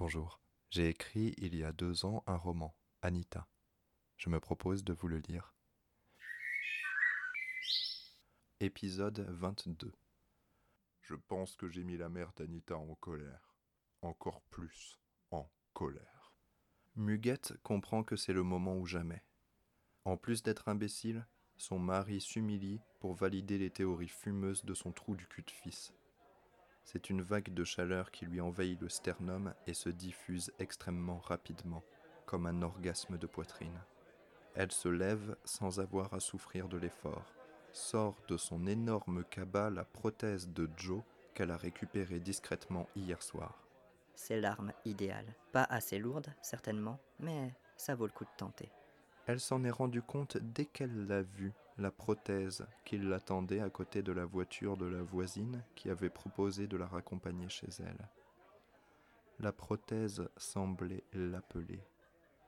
Bonjour. J'ai écrit il y a deux ans un roman, Anita. Je me propose de vous le lire. Épisode 22. Je pense que j'ai mis la mère d'Anita en colère. Encore plus en colère. Muguette comprend que c'est le moment ou jamais. En plus d'être imbécile, son mari s'humilie pour valider les théories fumeuses de son trou du cul de fils. C'est une vague de chaleur qui lui envahit le sternum et se diffuse extrêmement rapidement, comme un orgasme de poitrine. Elle se lève sans avoir à souffrir de l'effort, sort de son énorme cabas la prothèse de Joe qu'elle a récupérée discrètement hier soir. C'est l'arme idéale. Pas assez lourde, certainement, mais ça vaut le coup de tenter. Elle s'en est rendue compte dès qu'elle l'a vue, la prothèse qui l'attendait à côté de la voiture de la voisine qui avait proposé de la raccompagner chez elle. La prothèse semblait l'appeler.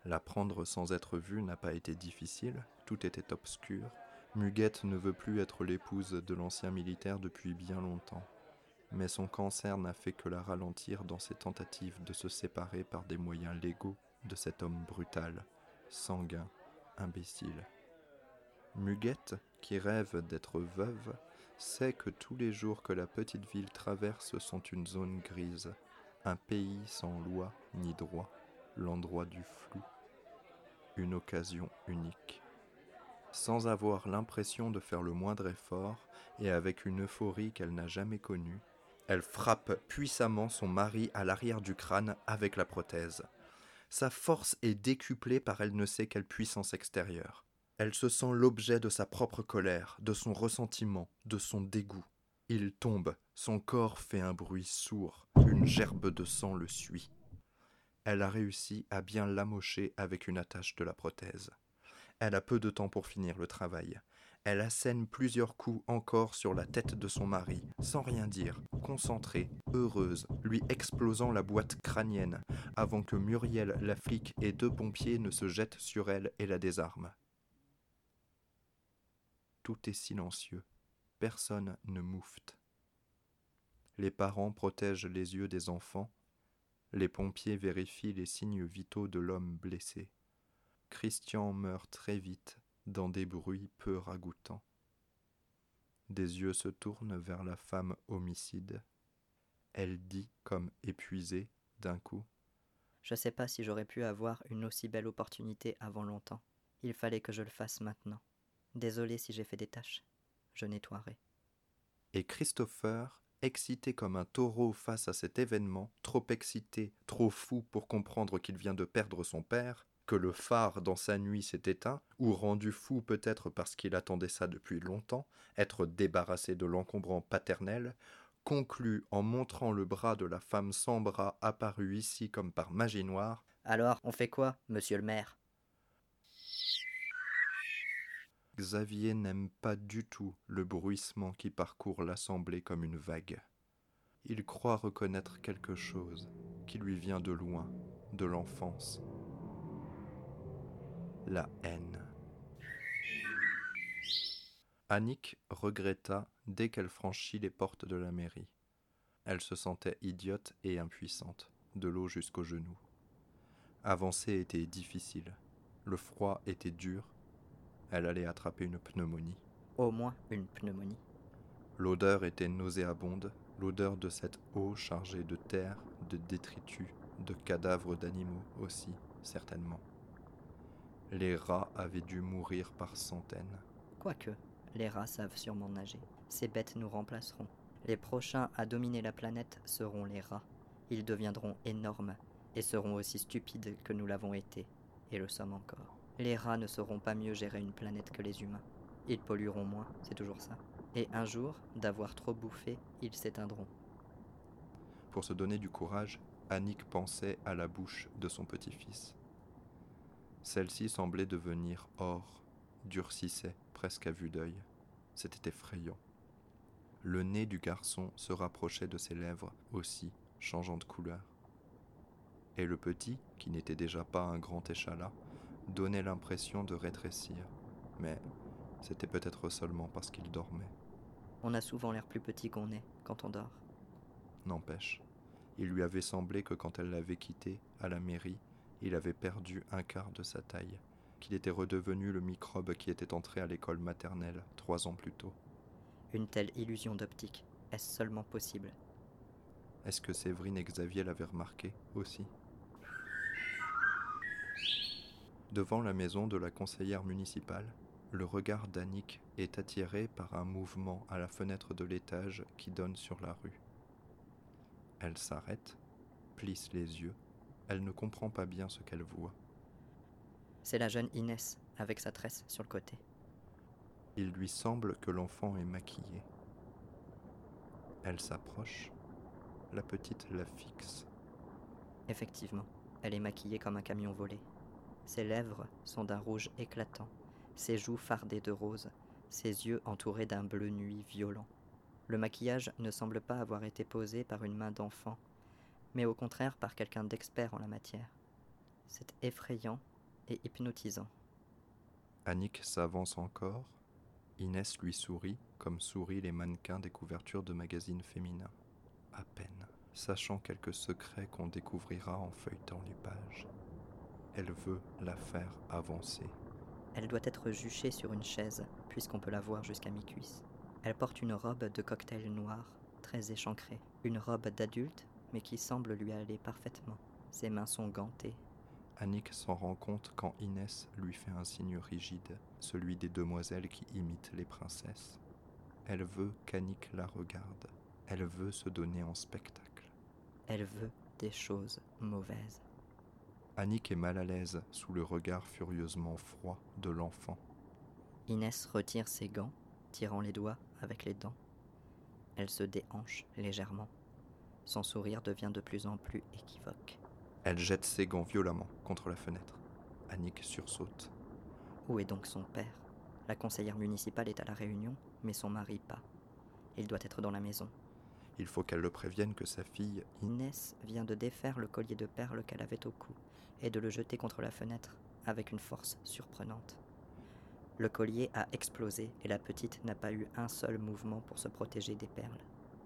La prendre sans être vue n'a pas été difficile, tout était obscur. Muguette ne veut plus être l'épouse de l'ancien militaire depuis bien longtemps. Mais son cancer n'a fait que la ralentir dans ses tentatives de se séparer par des moyens légaux de cet homme brutal, sanguin imbécile. Muguette, qui rêve d'être veuve, sait que tous les jours que la petite ville traverse sont une zone grise, un pays sans loi ni droit, l'endroit du flou, une occasion unique. Sans avoir l'impression de faire le moindre effort et avec une euphorie qu'elle n'a jamais connue, elle frappe puissamment son mari à l'arrière du crâne avec la prothèse sa force est décuplée par elle ne sait quelle puissance extérieure. Elle se sent l'objet de sa propre colère, de son ressentiment, de son dégoût. Il tombe, son corps fait un bruit sourd, une gerbe de sang le suit. Elle a réussi à bien l'amocher avec une attache de la prothèse. Elle a peu de temps pour finir le travail. Elle assène plusieurs coups encore sur la tête de son mari, sans rien dire, concentrée, heureuse, lui explosant la boîte crânienne, avant que Muriel, la flic et deux pompiers ne se jettent sur elle et la désarment. Tout est silencieux. Personne ne moufte. Les parents protègent les yeux des enfants. Les pompiers vérifient les signes vitaux de l'homme blessé. Christian meurt très vite dans des bruits peu ragoûtants. Des yeux se tournent vers la femme homicide. Elle dit, comme épuisée, d'un coup Je sais pas si j'aurais pu avoir une aussi belle opportunité avant longtemps. Il fallait que je le fasse maintenant. Désolé si j'ai fait des tâches. Je nettoierai. Et Christopher, excité comme un taureau face à cet événement, trop excité, trop fou pour comprendre qu'il vient de perdre son père, que le phare dans sa nuit s'est éteint, ou rendu fou peut-être parce qu'il attendait ça depuis longtemps, être débarrassé de l'encombrant paternel, conclut en montrant le bras de la femme sans bras apparue ici comme par magie noire. Alors, on fait quoi, monsieur le maire? Xavier n'aime pas du tout le bruissement qui parcourt l'assemblée comme une vague. Il croit reconnaître quelque chose qui lui vient de loin, de l'enfance, la haine. Annick regretta dès qu'elle franchit les portes de la mairie. Elle se sentait idiote et impuissante, de l'eau jusqu'aux genoux. Avancer était difficile. Le froid était dur. Elle allait attraper une pneumonie. Au moins une pneumonie. L'odeur était nauséabonde, l'odeur de cette eau chargée de terre, de détritus, de cadavres d'animaux aussi, certainement. Les rats avaient dû mourir par centaines. Quoique, les rats savent sûrement nager. Ces bêtes nous remplaceront. Les prochains à dominer la planète seront les rats. Ils deviendront énormes et seront aussi stupides que nous l'avons été, et le sommes encore. Les rats ne sauront pas mieux gérer une planète que les humains. Ils pollueront moins, c'est toujours ça. Et un jour, d'avoir trop bouffé, ils s'éteindront. Pour se donner du courage, Annick pensait à la bouche de son petit-fils. Celle-ci semblait devenir or, durcissait presque à vue d'œil. C'était effrayant. Le nez du garçon se rapprochait de ses lèvres aussi, changeant de couleur. Et le petit, qui n'était déjà pas un grand échalas, donnait l'impression de rétrécir. Mais c'était peut-être seulement parce qu'il dormait. On a souvent l'air plus petit qu'on est quand on dort. N'empêche, Il lui avait semblé que quand elle l'avait quitté, à la mairie, il avait perdu un quart de sa taille, qu'il était redevenu le microbe qui était entré à l'école maternelle trois ans plus tôt. Une telle illusion d'optique, est-ce seulement possible? Est-ce que Séverine et Xavier l'avaient remarqué aussi? Devant la maison de la conseillère municipale, le regard d'Annick est attiré par un mouvement à la fenêtre de l'étage qui donne sur la rue. Elle s'arrête, plisse les yeux, elle ne comprend pas bien ce qu'elle voit. C'est la jeune Inès, avec sa tresse sur le côté. Il lui semble que l'enfant est maquillé. Elle s'approche, la petite la fixe. Effectivement, elle est maquillée comme un camion volé. Ses lèvres sont d'un rouge éclatant, ses joues fardées de rose, ses yeux entourés d'un bleu nuit violent. Le maquillage ne semble pas avoir été posé par une main d'enfant, mais au contraire par quelqu'un d'expert en la matière. C'est effrayant et hypnotisant. Annick s'avance encore. Inès lui sourit comme sourient les mannequins des couvertures de magazines féminins. À peine, sachant quelques secrets qu'on découvrira en feuilletant les pages. Elle veut la faire avancer. Elle doit être juchée sur une chaise, puisqu'on peut la voir jusqu'à mi-cuisse. Elle porte une robe de cocktail noir, très échancrée. Une robe d'adulte, mais qui semble lui aller parfaitement. Ses mains sont gantées. Annick s'en rend compte quand Inès lui fait un signe rigide, celui des demoiselles qui imitent les princesses. Elle veut qu'Annick la regarde. Elle veut se donner en spectacle. Elle veut des choses mauvaises. Annick est mal à l'aise sous le regard furieusement froid de l'enfant. Inès retire ses gants, tirant les doigts avec les dents. Elle se déhanche légèrement. Son sourire devient de plus en plus équivoque. Elle jette ses gants violemment contre la fenêtre. Annick sursaute. Où est donc son père? La conseillère municipale est à la réunion, mais son mari pas. Il doit être dans la maison. Il faut qu'elle le prévienne que sa fille... Inès vient de défaire le collier de perles qu'elle avait au cou et de le jeter contre la fenêtre avec une force surprenante. Le collier a explosé et la petite n'a pas eu un seul mouvement pour se protéger des perles.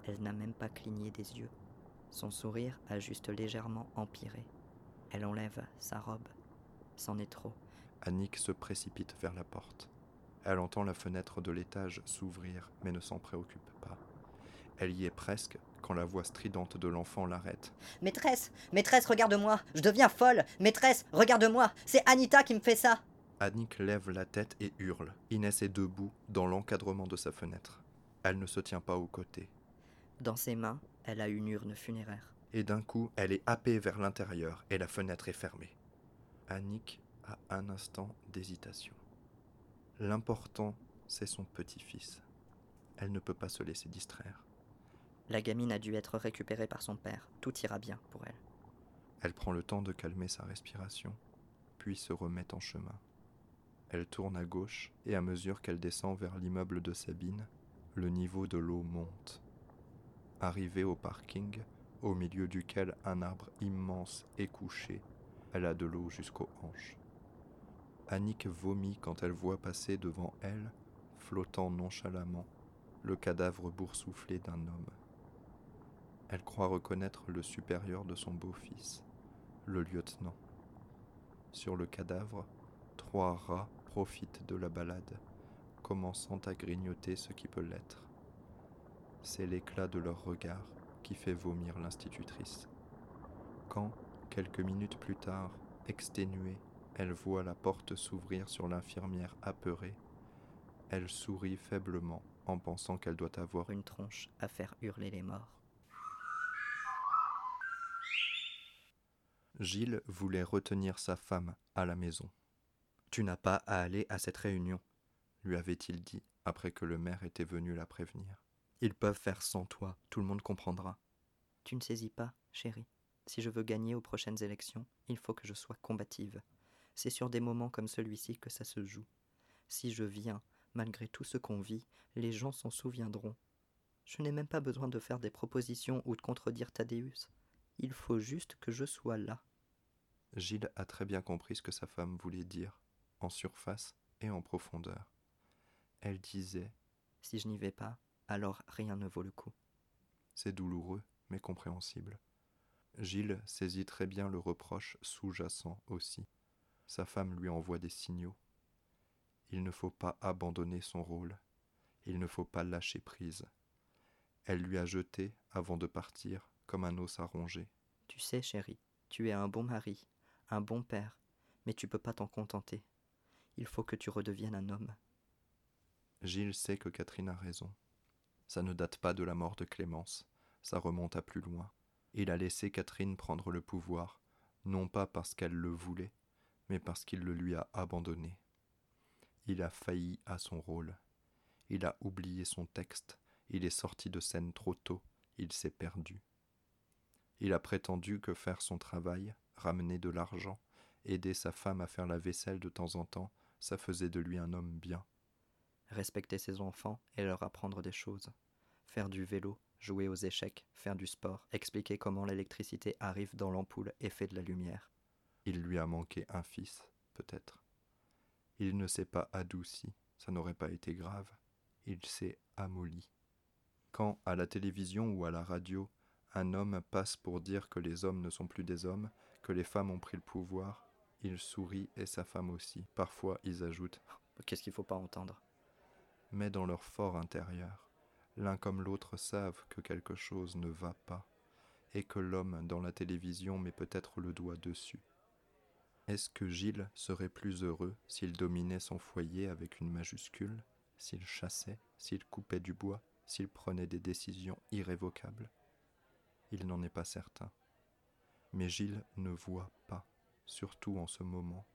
Elle n'a même pas cligné des yeux. Son sourire a juste légèrement empiré. Elle enlève sa robe. C'en est trop. Annick se précipite vers la porte. Elle entend la fenêtre de l'étage s'ouvrir, mais ne s'en préoccupe pas. Elle y est presque quand la voix stridente de l'enfant l'arrête. Maîtresse Maîtresse, regarde-moi Je deviens folle Maîtresse, regarde-moi C'est Anita qui me fait ça Annick lève la tête et hurle. Inès est debout dans l'encadrement de sa fenêtre. Elle ne se tient pas aux côtés. Dans ses mains, elle a une urne funéraire. Et d'un coup, elle est happée vers l'intérieur et la fenêtre est fermée. Annick a un instant d'hésitation. L'important, c'est son petit-fils. Elle ne peut pas se laisser distraire. La gamine a dû être récupérée par son père. Tout ira bien pour elle. Elle prend le temps de calmer sa respiration, puis se remet en chemin. Elle tourne à gauche et à mesure qu'elle descend vers l'immeuble de Sabine, le niveau de l'eau monte. Arrivée au parking, au milieu duquel un arbre immense est couché, elle a de l'eau jusqu'aux hanches. Annick vomit quand elle voit passer devant elle, flottant nonchalamment, le cadavre boursouflé d'un homme. Elle croit reconnaître le supérieur de son beau-fils, le lieutenant. Sur le cadavre, trois rats profitent de la balade, commençant à grignoter ce qui peut l'être. C'est l'éclat de leur regard qui fait vomir l'institutrice. Quand, quelques minutes plus tard, exténuée, elle voit la porte s'ouvrir sur l'infirmière apeurée, elle sourit faiblement en pensant qu'elle doit avoir une tronche à faire hurler les morts. Gilles voulait retenir sa femme à la maison. Tu n'as pas à aller à cette réunion, lui avait-il dit après que le maire était venu la prévenir. Ils peuvent faire sans toi, tout le monde comprendra. Tu ne saisis pas, chérie. Si je veux gagner aux prochaines élections, il faut que je sois combative. C'est sur des moments comme celui-ci que ça se joue. Si je viens, malgré tout ce qu'on vit, les gens s'en souviendront. Je n'ai même pas besoin de faire des propositions ou de contredire Thaddeus. Il faut juste que je sois là. Gilles a très bien compris ce que sa femme voulait dire, en surface et en profondeur. Elle disait Si je n'y vais pas, alors rien ne vaut le coup. C'est douloureux, mais compréhensible. Gilles saisit très bien le reproche sous-jacent aussi. Sa femme lui envoie des signaux. Il ne faut pas abandonner son rôle. Il ne faut pas lâcher prise. Elle lui a jeté, avant de partir, comme un os à ronger. Tu sais, chérie, tu es un bon mari, un bon père, mais tu peux pas t'en contenter. Il faut que tu redeviennes un homme. Gilles sait que Catherine a raison. Ça ne date pas de la mort de Clémence, ça remonte à plus loin. Il a laissé Catherine prendre le pouvoir, non pas parce qu'elle le voulait, mais parce qu'il le lui a abandonné. Il a failli à son rôle. Il a oublié son texte, il est sorti de scène trop tôt, il s'est perdu. Il a prétendu que faire son travail, ramener de l'argent, aider sa femme à faire la vaisselle de temps en temps, ça faisait de lui un homme bien. Respecter ses enfants et leur apprendre des choses. Faire du vélo, jouer aux échecs, faire du sport, expliquer comment l'électricité arrive dans l'ampoule et fait de la lumière. Il lui a manqué un fils, peut-être. Il ne s'est pas adouci, ça n'aurait pas été grave. Il s'est amolli. Quand, à la télévision ou à la radio, un homme passe pour dire que les hommes ne sont plus des hommes, que les femmes ont pris le pouvoir, il sourit et sa femme aussi. Parfois, ils ajoutent Qu'est-ce qu'il faut pas entendre? Mais dans leur fort intérieur, l'un comme l'autre savent que quelque chose ne va pas, et que l'homme dans la télévision met peut-être le doigt dessus. Est-ce que Gilles serait plus heureux s'il dominait son foyer avec une majuscule, s'il chassait, s'il coupait du bois, s'il prenait des décisions irrévocables? Il n'en est pas certain. Mais Gilles ne voit pas, surtout en ce moment,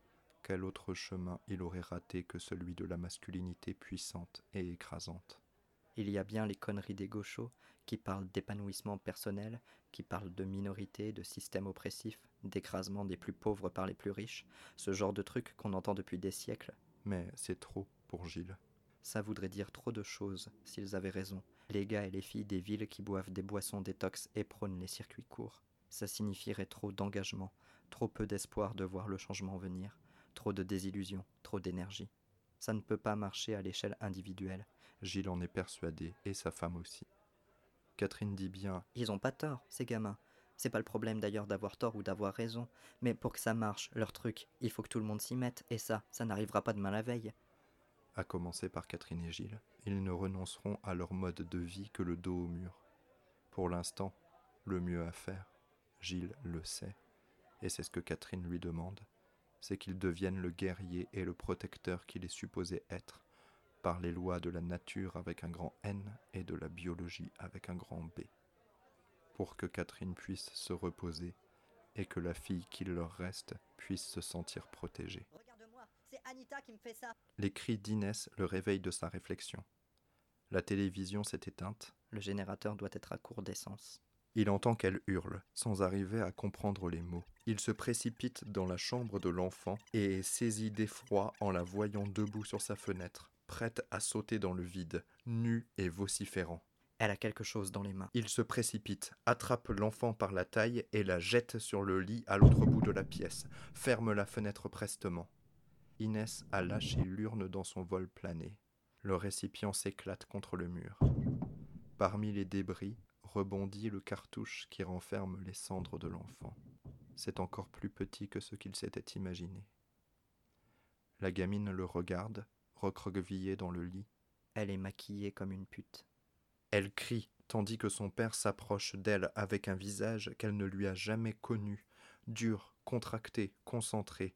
quel autre chemin il aurait raté que celui de la masculinité puissante et écrasante? Il y a bien les conneries des gauchos qui parlent d'épanouissement personnel, qui parlent de minorité, de système oppressif, d'écrasement des plus pauvres par les plus riches, ce genre de trucs qu'on entend depuis des siècles. Mais c'est trop pour Gilles. Ça voudrait dire trop de choses, s'ils avaient raison. Les gars et les filles des villes qui boivent des boissons détox et prônent les circuits courts. Ça signifierait trop d'engagement, trop peu d'espoir de voir le changement venir, trop de désillusion, trop d'énergie. Ça ne peut pas marcher à l'échelle individuelle. Gilles en est persuadé, et sa femme aussi. Catherine dit bien Ils ont pas tort, ces gamins. C'est pas le problème d'ailleurs d'avoir tort ou d'avoir raison. Mais pour que ça marche, leur truc, il faut que tout le monde s'y mette, et ça, ça n'arrivera pas demain la veille. À commencer par Catherine et Gilles, ils ne renonceront à leur mode de vie que le dos au mur. Pour l'instant, le mieux à faire, Gilles le sait, et c'est ce que Catherine lui demande, c'est qu'il devienne le guerrier et le protecteur qu'il est supposé être, par les lois de la nature avec un grand N et de la biologie avec un grand B, pour que Catherine puisse se reposer et que la fille qu'il leur reste puisse se sentir protégée. Regarde-moi, c'est Anita qui me fait ça. Les cris d'Inès le réveillent de sa réflexion. La télévision s'est éteinte. Le générateur doit être à court d'essence. Il entend qu'elle hurle, sans arriver à comprendre les mots. Il se précipite dans la chambre de l'enfant et est saisi d'effroi en la voyant debout sur sa fenêtre, prête à sauter dans le vide, nue et vociférant. Elle a quelque chose dans les mains. Il se précipite, attrape l'enfant par la taille et la jette sur le lit à l'autre bout de la pièce, ferme la fenêtre prestement. Inès a lâché l'urne dans son vol plané. Le récipient s'éclate contre le mur. Parmi les débris rebondit le cartouche qui renferme les cendres de l'enfant. C'est encore plus petit que ce qu'il s'était imaginé. La gamine le regarde, recroquevillée dans le lit. Elle est maquillée comme une pute. Elle crie, tandis que son père s'approche d'elle avec un visage qu'elle ne lui a jamais connu, dur, contracté, concentré,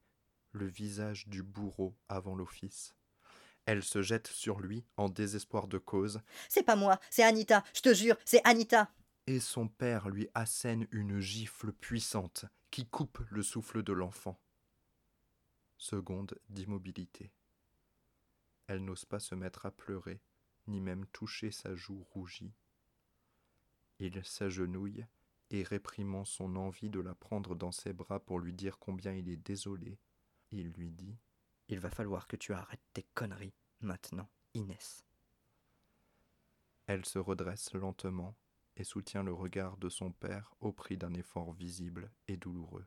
le visage du bourreau avant l'office. Elle se jette sur lui en désespoir de cause. C'est pas moi, c'est Anita, je te jure, c'est Anita. Et son père lui assène une gifle puissante qui coupe le souffle de l'enfant. Seconde d'immobilité. Elle n'ose pas se mettre à pleurer, ni même toucher sa joue rougie. Il s'agenouille et réprimant son envie de la prendre dans ses bras pour lui dire combien il est désolé, il lui dit Il va falloir que tu arrêtes tes conneries maintenant, Inès. Elle se redresse lentement et soutient le regard de son père au prix d'un effort visible et douloureux.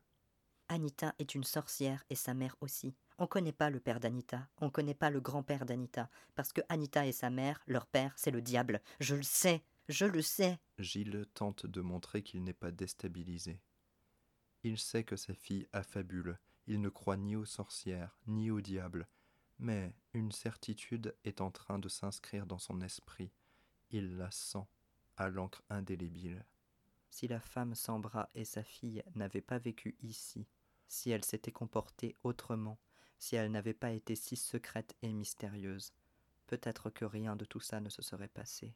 Anita est une sorcière et sa mère aussi. On connaît pas le père d'Anita, on connaît pas le grand-père d'Anita, parce que Anita et sa mère, leur père, c'est le diable. Je le sais, je le sais. Gilles tente de montrer qu'il n'est pas déstabilisé. Il sait que sa fille affabule, il ne croit ni aux sorcières, ni au diable, mais une certitude est en train de s'inscrire dans son esprit. Il la sent à l'encre indélébile. Si la femme sans bras et sa fille n'avaient pas vécu ici, si elle s'était comportée autrement, si elle n'avait pas été si secrète et mystérieuse, peut-être que rien de tout ça ne se serait passé.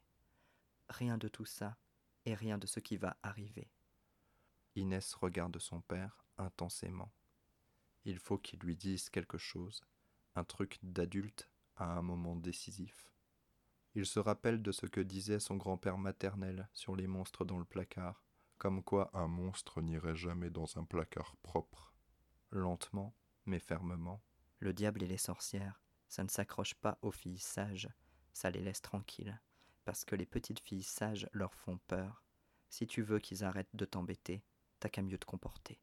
Rien de tout ça et rien de ce qui va arriver. Inès regarde son père intensément. Il faut qu'il lui dise quelque chose, un truc d'adulte à un moment décisif. Il se rappelle de ce que disait son grand-père maternel sur les monstres dans le placard, comme quoi un monstre n'irait jamais dans un placard propre. Lentement, mais fermement. Le diable et les sorcières, ça ne s'accroche pas aux filles sages, ça les laisse tranquilles, parce que les petites filles sages leur font peur. Si tu veux qu'ils arrêtent de t'embêter, t'as qu'à mieux te comporter.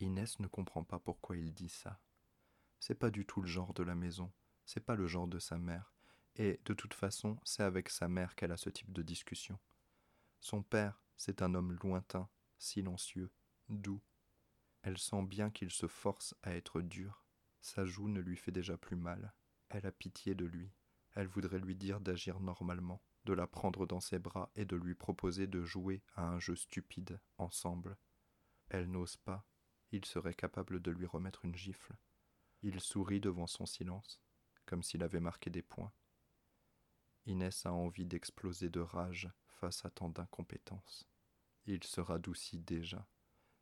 Inès ne comprend pas pourquoi il dit ça. C'est pas du tout le genre de la maison, c'est pas le genre de sa mère, et de toute façon, c'est avec sa mère qu'elle a ce type de discussion. Son père, c'est un homme lointain, silencieux, doux. Elle sent bien qu'il se force à être dur. Sa joue ne lui fait déjà plus mal. Elle a pitié de lui. Elle voudrait lui dire d'agir normalement, de la prendre dans ses bras et de lui proposer de jouer à un jeu stupide ensemble. Elle n'ose pas. Il serait capable de lui remettre une gifle. Il sourit devant son silence, comme s'il avait marqué des points. Inès a envie d'exploser de rage face à tant d'incompétence. Il se radoucit déjà.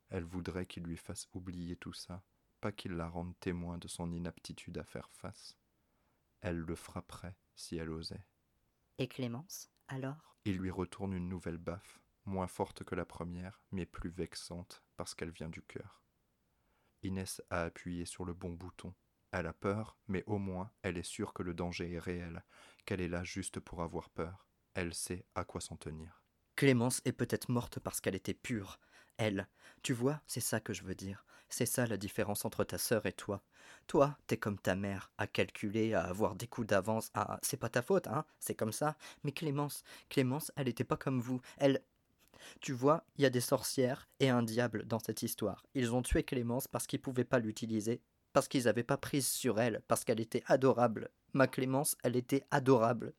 Elle voudrait qu'il lui fasse oublier tout ça, pas qu'il la rende témoin de son inaptitude à faire face. Elle le frapperait si elle osait. Et Clémence, alors? Il lui retourne une nouvelle baffe, moins forte que la première, mais plus vexante parce qu'elle vient du cœur. Inès a appuyé sur le bon bouton. Elle a peur, mais au moins elle est sûre que le danger est réel, qu'elle est là juste pour avoir peur. Elle sait à quoi s'en tenir. Clémence est peut-être morte parce qu'elle était pure. Elle. Tu vois, c'est ça que je veux dire. C'est ça la différence entre ta sœur et toi. Toi, t'es comme ta mère, à calculer, à avoir des coups d'avance, à. C'est pas ta faute, hein, c'est comme ça. Mais Clémence, Clémence, elle était pas comme vous. Elle. Tu vois, il y a des sorcières et un diable dans cette histoire. Ils ont tué Clémence parce qu'ils pouvaient pas l'utiliser, parce qu'ils n'avaient pas prise sur elle, parce qu'elle était adorable. Ma Clémence, elle était adorable.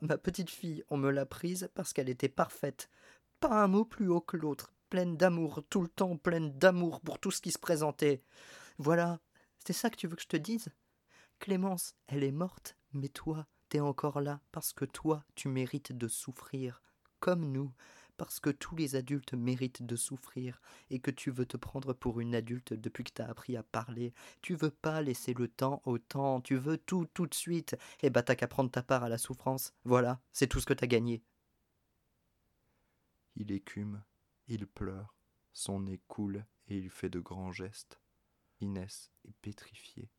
Ma petite fille, on me l'a prise parce qu'elle était parfaite. Pas un mot plus haut que l'autre, pleine d'amour, tout le temps pleine d'amour pour tout ce qui se présentait. Voilà, c'est ça que tu veux que je te dise? Clémence, elle est morte, mais toi, t'es encore là parce que toi, tu mérites de souffrir, comme nous, parce que tous les adultes méritent de souffrir, et que tu veux te prendre pour une adulte depuis que t'as appris à parler. Tu veux pas laisser le temps au temps, tu veux tout tout de suite. Eh bah t'as qu'à prendre ta part à la souffrance. Voilà, c'est tout ce que t'as gagné. Il écume, il pleure, son nez coule et il fait de grands gestes. Inès est pétrifiée.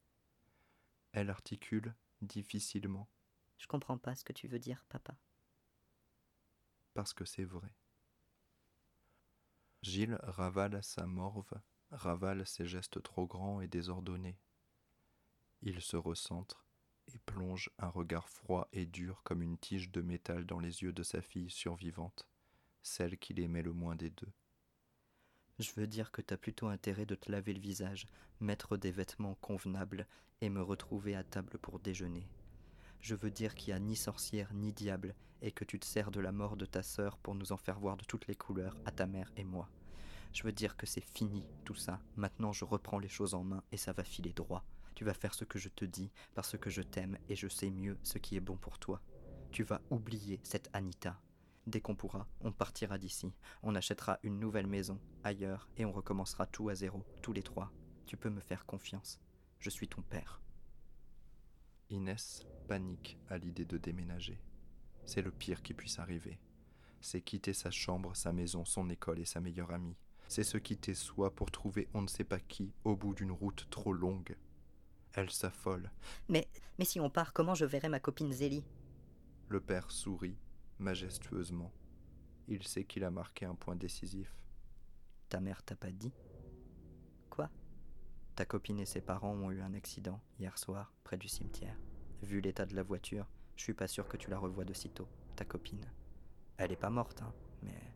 Elle articule difficilement. Je comprends pas ce que tu veux dire, papa. Parce que c'est vrai. Gilles ravale sa morve, ravale ses gestes trop grands et désordonnés. Il se recentre et plonge un regard froid et dur comme une tige de métal dans les yeux de sa fille survivante, celle qu'il aimait le moins des deux. Je veux dire que t'as plutôt intérêt de te laver le visage, mettre des vêtements convenables et me retrouver à table pour déjeuner. Je veux dire qu'il n'y a ni sorcière ni diable et que tu te sers de la mort de ta sœur pour nous en faire voir de toutes les couleurs à ta mère et moi. Je veux dire que c'est fini tout ça. Maintenant je reprends les choses en main et ça va filer droit. Tu vas faire ce que je te dis parce que je t'aime et je sais mieux ce qui est bon pour toi. Tu vas oublier cette Anita. Dès qu'on pourra, on partira d'ici. On achètera une nouvelle maison ailleurs et on recommencera tout à zéro, tous les trois. Tu peux me faire confiance. Je suis ton père. Inès panique à l'idée de déménager. C'est le pire qui puisse arriver. C'est quitter sa chambre, sa maison, son école et sa meilleure amie. C'est se quitter soi pour trouver on ne sait pas qui au bout d'une route trop longue. Elle s'affole. Mais, mais si on part, comment je verrai ma copine Zélie? Le père sourit majestueusement. Il sait qu'il a marqué un point décisif. Ta mère t'a pas dit? Quoi? Ta copine et ses parents ont eu un accident hier soir près du cimetière. Vu l'état de la voiture, je suis pas sûr que tu la revois de sitôt, ta copine. Elle est pas morte, hein, mais.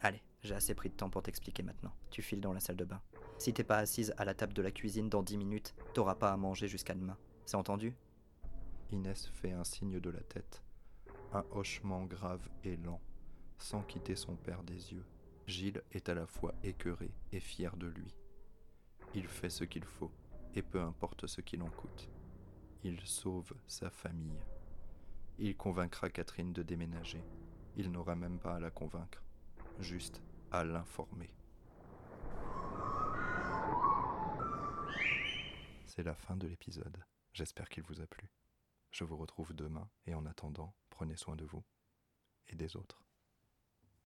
Allez, J'ai assez pris de temps pour t'expliquer maintenant. Tu files dans la salle de bain. Si t'es pas assise à la table de la cuisine dans dix minutes, t'auras pas à manger jusqu'à demain. C'est entendu? Inès fait un signe de la tête, un hochement grave et lent, sans quitter son père des yeux. Gilles est à la fois écœuré et fier de lui. Il fait ce qu'il faut, et peu importe ce qu'il en coûte. Il sauve sa famille. Il convaincra Catherine de déménager. Il n'aura même pas à la convaincre, juste à l'informer. C'est la fin de l'épisode. J'espère qu'il vous a plu. Je vous retrouve demain et en attendant, prenez soin de vous et des autres.